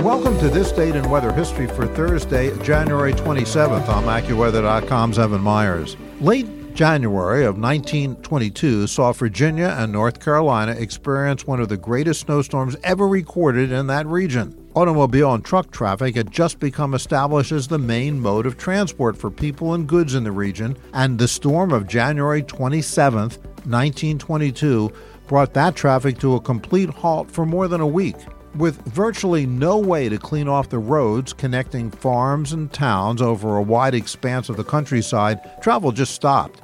Welcome to this date in weather history for Thursday, January 27th. I'm AccuWeather.com's Evan Myers. Late January of 1922 saw Virginia and North Carolina experience one of the greatest snowstorms ever recorded in that region. Automobile and truck traffic had just become established as the main mode of transport for people and goods in the region, and the storm of January 27, 1922, brought that traffic to a complete halt for more than a week. With virtually no way to clean off the roads connecting farms and towns over a wide expanse of the countryside, travel just stopped.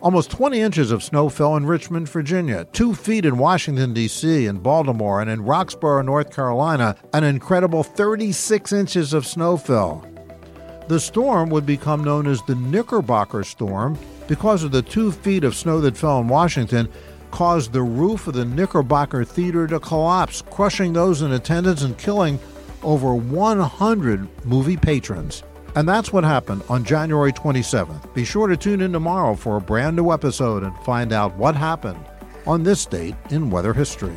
Almost 20 inches of snow fell in Richmond, Virginia, two feet in Washington, D.C., and Baltimore, and in Roxboro, North Carolina, an incredible 36 inches of snow fell. The storm would become known as the Knickerbocker Storm because of the two feet of snow that fell in Washington caused the roof of the Knickerbocker Theater to collapse, crushing those in attendance and killing over 100 movie patrons. And that's what happened on January 27th. Be sure to tune in tomorrow for a brand new episode and find out what happened on this date in weather history.